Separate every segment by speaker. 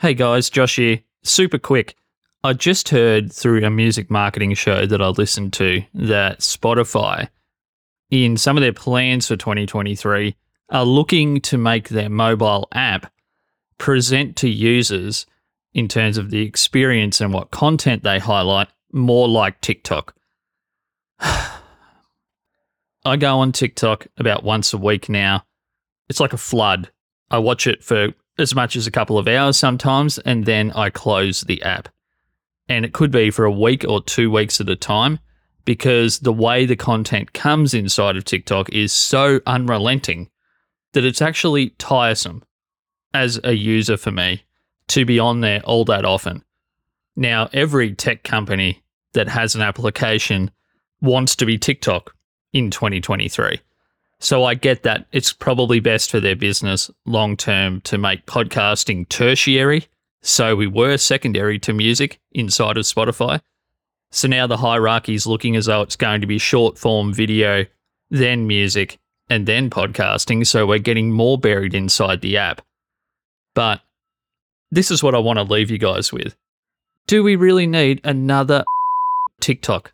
Speaker 1: Hey guys, Josh here. Super quick. I just heard through a music marketing show that I listened to that Spotify, in some of their plans for 2023, are looking to make their mobile app present to users in terms of the experience and what content they highlight more like TikTok. I go on TikTok about once a week now. It's like a flood. I watch it for as much as a couple of hours sometimes, and then I close the app. And it could be for a week or two weeks at a time because the way the content comes inside of TikTok is so unrelenting that it's actually tiresome as a user for me to be on there all that often. Now, every tech company that has an application wants to be TikTok in 2023. So I get that it's probably best for their business long term to make podcasting tertiary. So we were secondary to music inside of Spotify. So now the hierarchy is looking as though it's going to be short form video, then music, and then podcasting. So we're getting more buried inside the app. But this is what I want to leave you guys with. Do we really need another TikTok?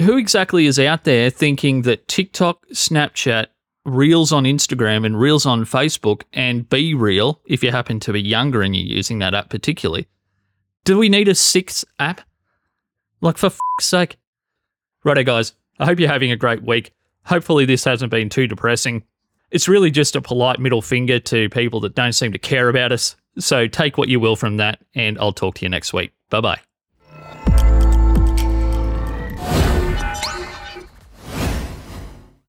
Speaker 1: Who exactly is out there thinking that TikTok, Snapchat, Reels on Instagram, and Reels on Facebook, and BeReal, if you happen to be younger and you're using that app particularly, do we need a sixth app? Like, for fuck's sake. Righto, guys. I hope you're having a great week. Hopefully, this hasn't been too depressing. It's really just a polite middle finger to people that don't seem to care about us. So take what you will from that, and I'll talk to you next week. Bye bye.